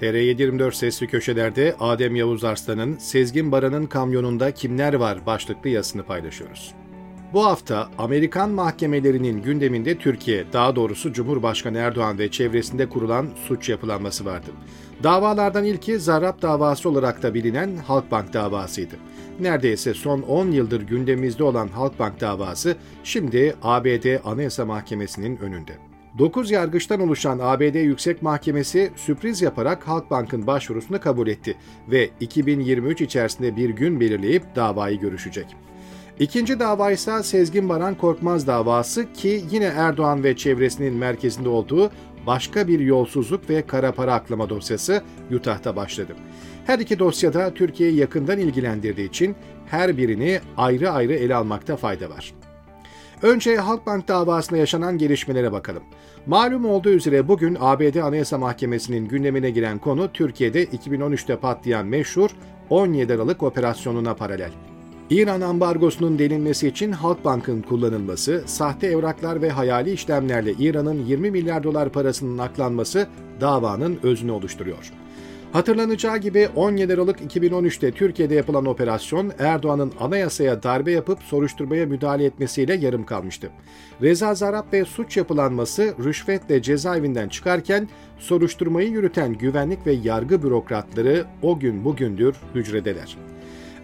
TR724 sesli köşelerde Adem Yavuz Arslan'ın Sezgin Baran'ın kamyonunda kimler var başlıklı yazısını paylaşıyoruz. Bu hafta Amerikan mahkemelerinin gündeminde Türkiye, daha doğrusu Cumhurbaşkanı Erdoğan ve çevresinde kurulan suç yapılanması vardı. Davalardan ilki Zarrab davası olarak da bilinen Halkbank davasıydı. Neredeyse son 10 yıldır gündemimizde olan Halkbank davası şimdi ABD Anayasa Mahkemesi'nin önünde. 9 yargıçtan oluşan ABD Yüksek Mahkemesi sürpriz yaparak Halkbank'ın başvurusunu kabul etti ve 2023 içerisinde bir gün belirleyip davayı görüşecek. İkinci dava ise Sezgin Baran Korkmaz davası ki yine Erdoğan ve çevresinin merkezinde olduğu başka bir yolsuzluk ve kara para aklama dosyası Utah'ta başladı. Her iki dosyada Türkiye'yi yakından ilgilendirdiği için her birini ayrı ayrı ele almakta fayda var. Önce Halkbank davasında yaşanan gelişmelere bakalım. Malum olduğu üzere bugün ABD Anayasa Mahkemesi'nin gündemine giren konu Türkiye'de 2013'te patlayan meşhur 17 Aralık operasyonuna paralel. İran ambargosunun delinmesi için Halkbank'ın kullanılması, sahte evraklar ve hayali işlemlerle İran'ın 20 milyar dolar parasının aklanması davanın özünü oluşturuyor. Hatırlanacağı gibi 17 Aralık 2013'te Türkiye'de yapılan operasyon Erdoğan'ın anayasaya darbe yapıp soruşturmaya müdahale etmesiyle yarım kalmıştı. Reza Zarrab ve suç yapılanması rüşvetle cezaevinden çıkarken soruşturmayı yürüten güvenlik ve yargı bürokratları o gün bugündür hücredeler.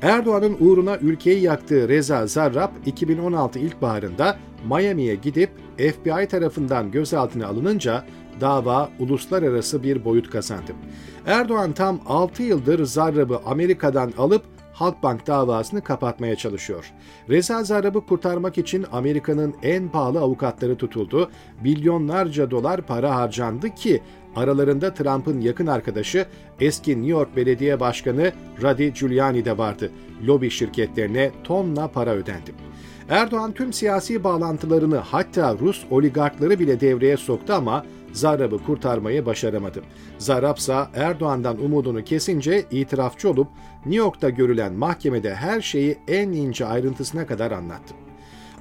Erdoğan'ın uğruna ülkeyi yaktığı Reza Zarrab 2016 ilkbaharında Miami'ye gidip FBI tarafından gözaltına alınınca dava uluslararası bir boyut kazandı. Erdoğan tam 6 yıldır Zarrab'ı Amerika'dan alıp Halkbank davasını kapatmaya çalışıyor. Reza Zarrab'ı kurtarmak için Amerika'nın en pahalı avukatları tutuldu. Milyonlarca dolar para harcandı ki aralarında Trump'ın yakın arkadaşı eski New York Belediye Başkanı Rudy Giuliani de vardı. Lobi şirketlerine tonla para ödendi. Erdoğan tüm siyasi bağlantılarını hatta Rus oligarkları bile devreye soktu ama Zarrab'ı kurtarmayı başaramadı. Zarrab ise Erdoğan'dan umudunu kesince itirafçı olup New York'ta görülen mahkemede her şeyi en ince ayrıntısına kadar anlattı.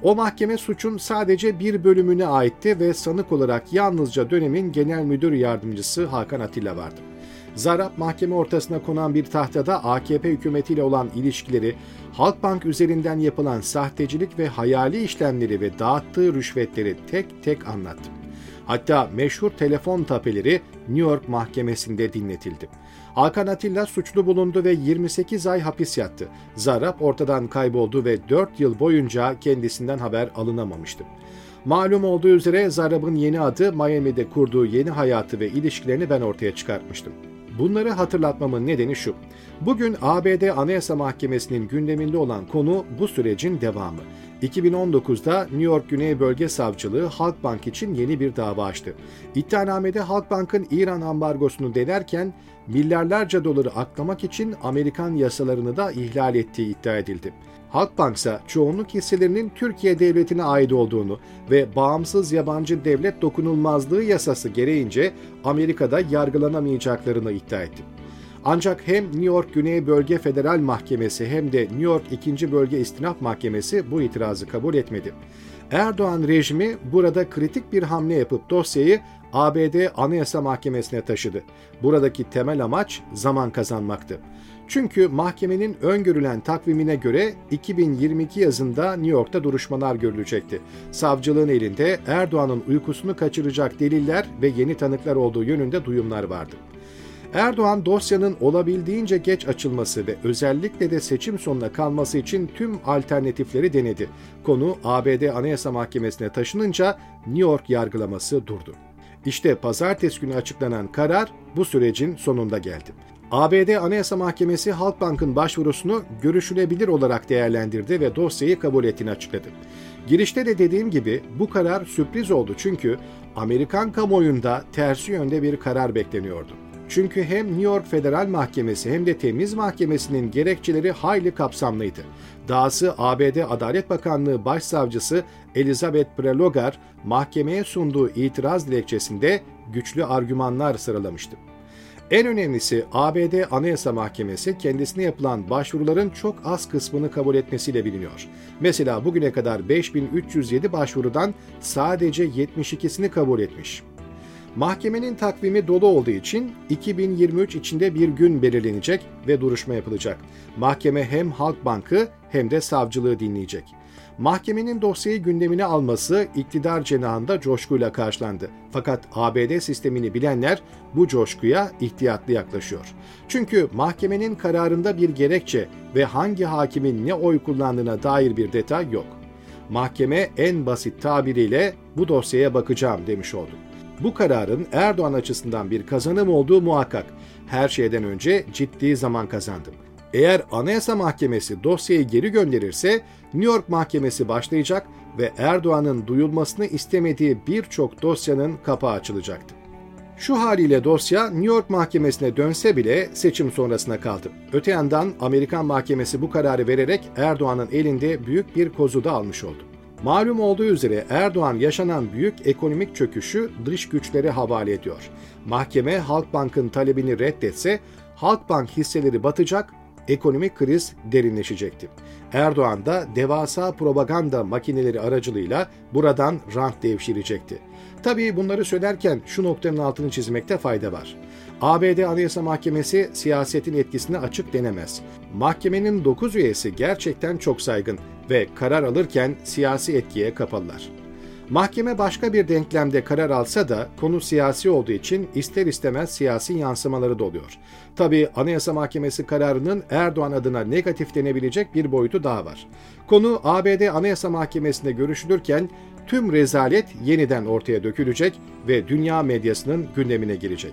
O mahkeme suçun sadece bir bölümüne aitti ve sanık olarak yalnızca dönemin genel müdür yardımcısı Hakan Atilla vardı. Zarrab mahkeme ortasına konan bir tahtada AKP hükümetiyle olan ilişkileri, Halkbank üzerinden yapılan sahtecilik ve hayali işlemleri ve dağıttığı rüşvetleri tek tek anlattı. Hatta meşhur telefon tapeleri New York mahkemesinde dinletildi. Hakan Atilla suçlu bulundu ve 28 ay hapis yattı. Zarrab ortadan kayboldu ve 4 yıl boyunca kendisinden haber alınamamıştı. Malum olduğu üzere Zarrab'ın yeni adı Miami'de kurduğu yeni hayatı ve ilişkilerini ben ortaya çıkartmıştım. Bunları hatırlatmamın nedeni şu. Bugün ABD Anayasa Mahkemesi'nin gündeminde olan konu bu sürecin devamı. 2019'da New York Güney Bölge Savcılığı Halkbank için yeni bir dava açtı. İddianamede Halkbank'ın İran ambargosunu denerken milyarlarca doları aklamak için Amerikan yasalarını da ihlal ettiği iddia edildi. Halkbank ise çoğunluk hisselerinin Türkiye devletine ait olduğunu ve bağımsız yabancı devlet dokunulmazlığı yasası gereğince Amerika'da yargılanamayacaklarını iddia etti. Ancak hem New York Güney Bölge Federal Mahkemesi hem de New York 2. Bölge İstinaf Mahkemesi bu itirazı kabul etmedi. Erdoğan rejimi burada kritik bir hamle yapıp dosyayı ABD Anayasa Mahkemesi'ne taşıdı. Buradaki temel amaç zaman kazanmaktı. Çünkü mahkemenin öngörülen takvimine göre 2022 yazında New York'ta duruşmalar görülecekti. Savcılığın elinde Erdoğan'ın uykusunu kaçıracak deliller ve yeni tanıklar olduğu yönünde duyumlar vardı. Erdoğan dosyanın olabildiğince geç açılması ve özellikle de seçim sonuna kalması için tüm alternatifleri denedi. Konu ABD Anayasa Mahkemesi'ne taşınınca New York yargılaması durdu. İşte pazartesi günü açıklanan karar bu sürecin sonunda geldi. ABD Anayasa Mahkemesi Halkbank'ın başvurusunu görüşülebilir olarak değerlendirdi ve dosyayı kabul ettiğini açıkladı. Girişte de dediğim gibi bu karar sürpriz oldu çünkü Amerikan kamuoyunda tersi yönde bir karar bekleniyordu. Çünkü hem New York Federal Mahkemesi hem de Temiz Mahkemesi'nin gerekçeleri hayli kapsamlıydı. Dahası ABD Adalet Bakanlığı Başsavcısı Elizabeth Prelogar mahkemeye sunduğu itiraz dilekçesinde güçlü argümanlar sıralamıştı. En önemlisi ABD Anayasa Mahkemesi kendisine yapılan başvuruların çok az kısmını kabul etmesiyle biliniyor. Mesela bugüne kadar 5307 başvurudan sadece 72'sini kabul etmiş. Mahkemenin takvimi dolu olduğu için 2023 içinde bir gün belirlenecek ve duruşma yapılacak. Mahkeme hem Halkbank'ı hem de savcılığı dinleyecek. Mahkemenin dosyayı gündemine alması iktidar cenahında coşkuyla karşılandı. Fakat ABD sistemini bilenler bu coşkuya ihtiyatlı yaklaşıyor. Çünkü mahkemenin kararında bir gerekçe ve hangi hakimin ne oy kullandığına dair bir detay yok. Mahkeme en basit tabiriyle bu dosyaya bakacağım demiş oldu. Bu kararın Erdoğan açısından bir kazanım olduğu muhakkak. Her şeyden önce ciddi zaman kazandım. Eğer Anayasa Mahkemesi dosyayı geri gönderirse New York Mahkemesi başlayacak ve Erdoğan'ın duyulmasını istemediği birçok dosyanın kapağı açılacaktı. Şu haliyle dosya New York Mahkemesi'ne dönse bile seçim sonrasına kaldı. Öte yandan Amerikan Mahkemesi bu kararı vererek Erdoğan'ın elinde büyük bir kozu da almış oldu. Malum olduğu üzere Erdoğan yaşanan büyük ekonomik çöküşü dış güçlere havale ediyor. Mahkeme Halkbank'ın talebini reddetse Halkbank hisseleri batacak, ekonomik kriz derinleşecekti. Erdoğan da devasa propaganda makineleri aracılığıyla buradan rant devşirecekti. Tabii bunları söylerken şu noktanın altını çizmekte fayda var. ABD Anayasa Mahkemesi siyasetin etkisini açık denemez. Mahkemenin 9 üyesi gerçekten çok saygın ve karar alırken siyasi etkiye kapalılar. Mahkeme başka bir denklemde karar alsa da konu siyasi olduğu için ister istemez siyasi yansımaları da oluyor. Tabi Anayasa Mahkemesi kararının Erdoğan adına negatif denebilecek bir boyutu daha var. Konu ABD Anayasa Mahkemesi'nde görüşülürken tüm rezalet yeniden ortaya dökülecek ve dünya medyasının gündemine girecek.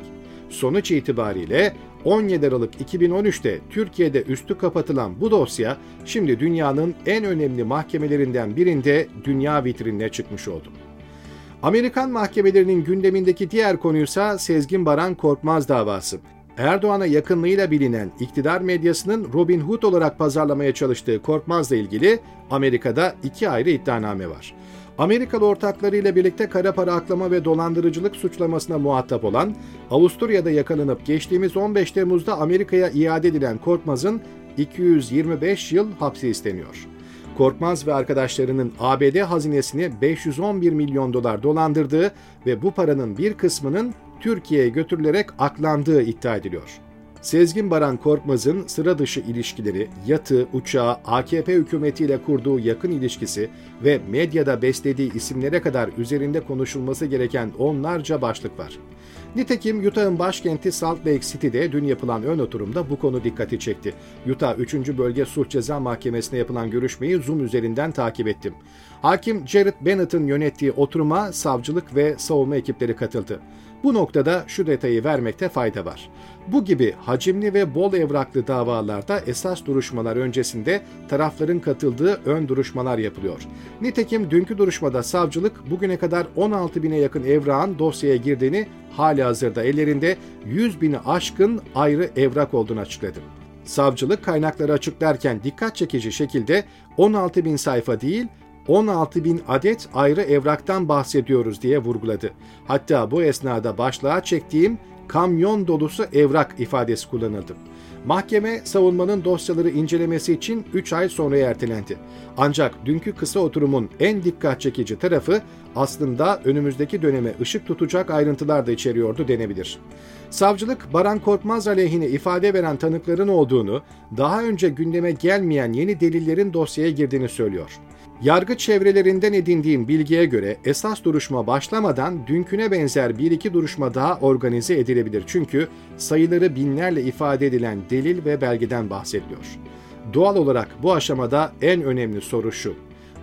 Sonuç itibariyle 17 Aralık 2013'te Türkiye'de üstü kapatılan bu dosya şimdi dünyanın en önemli mahkemelerinden birinde dünya vitrinine çıkmış oldu. Amerikan mahkemelerinin gündemindeki diğer konuysa Sezgin Baran Korkmaz davası. Erdoğan'a yakınlığıyla bilinen iktidar medyasının Robin Hood olarak pazarlamaya çalıştığı Korkmaz'la ilgili Amerika'da iki ayrı iddianame var. Amerikalı ortaklarıyla birlikte kara para aklama ve dolandırıcılık suçlamasına muhatap olan, Avusturya'da yakalanıp geçtiğimiz 15 Temmuz'da Amerika'ya iade edilen Korkmaz'ın 225 yıl hapsi isteniyor. Korkmaz ve arkadaşlarının ABD hazinesini 511 milyon dolar dolandırdığı ve bu paranın bir kısmının Türkiye'ye götürülerek aklandığı iddia ediliyor. Sezgin Baran Korkmaz'ın sıra dışı ilişkileri, yatı, uçağı, AKP hükümetiyle kurduğu yakın ilişkisi ve medyada beslediği isimlere kadar üzerinde konuşulması gereken onlarca başlık var. Nitekim Utah'ın başkenti Salt Lake City'de dün yapılan ön oturumda bu konu dikkati çekti. Utah 3. Bölge Suç Ceza Mahkemesi'ne yapılan görüşmeyi Zoom üzerinden takip ettim. Hakim Jared Bennett'ın yönettiği oturuma savcılık ve savunma ekipleri katıldı. Bu noktada şu detayı vermekte fayda var. Bu gibi hacimli ve bol evraklı davalarda esas duruşmalar öncesinde tarafların katıldığı ön duruşmalar yapılıyor. Nitekim dünkü duruşmada savcılık bugüne kadar 16 bine yakın evrağın dosyaya girdiğini hali hazırda ellerinde 100 bini aşkın ayrı evrak olduğunu açıkladı. Savcılık kaynakları açıklarken dikkat çekici şekilde 16 bin sayfa değil 16 bin adet ayrı evraktan bahsediyoruz diye vurguladı. Hatta bu esnada başlığa çektiğim kamyon dolusu evrak ifadesi kullanıldı. Mahkeme savunmanın dosyaları incelemesi için 3 ay sonra ertelendi. Ancak dünkü kısa oturumun en dikkat çekici tarafı aslında önümüzdeki döneme ışık tutacak ayrıntılar da içeriyordu denebilir. Savcılık Baran Korkmaz aleyhine ifade veren tanıkların olduğunu, daha önce gündeme gelmeyen yeni delillerin dosyaya girdiğini söylüyor. Yargı çevrelerinden edindiğim bilgiye göre esas duruşma başlamadan dünküne benzer bir iki duruşma daha organize edilebilir. Çünkü sayıları binlerle ifade edilen delil ve belgeden bahsediliyor. Doğal olarak bu aşamada en önemli soru şu.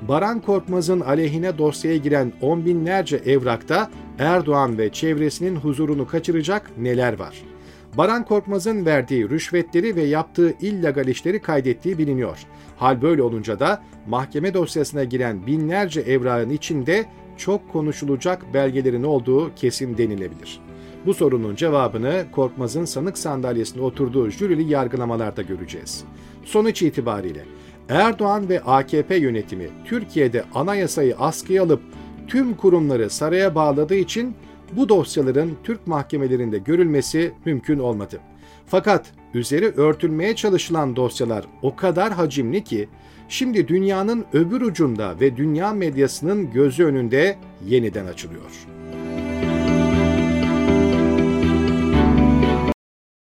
Baran Korkmaz'ın aleyhine dosyaya giren on binlerce evrakta Erdoğan ve çevresinin huzurunu kaçıracak neler var? Baran Korkmaz'ın verdiği rüşvetleri ve yaptığı illegal işleri kaydettiği biliniyor. Hal böyle olunca da mahkeme dosyasına giren binlerce evrağın içinde çok konuşulacak belgelerin olduğu kesin denilebilir. Bu sorunun cevabını Korkmaz'ın sanık sandalyesine oturduğu jürili yargılamalarda göreceğiz. Sonuç itibariyle Erdoğan ve AKP yönetimi Türkiye'de anayasayı askıya alıp tüm kurumları saraya bağladığı için bu dosyaların Türk mahkemelerinde görülmesi mümkün olmadı. Fakat üzeri örtülmeye çalışılan dosyalar o kadar hacimli ki şimdi dünyanın öbür ucunda ve dünya medyasının gözü önünde yeniden açılıyor.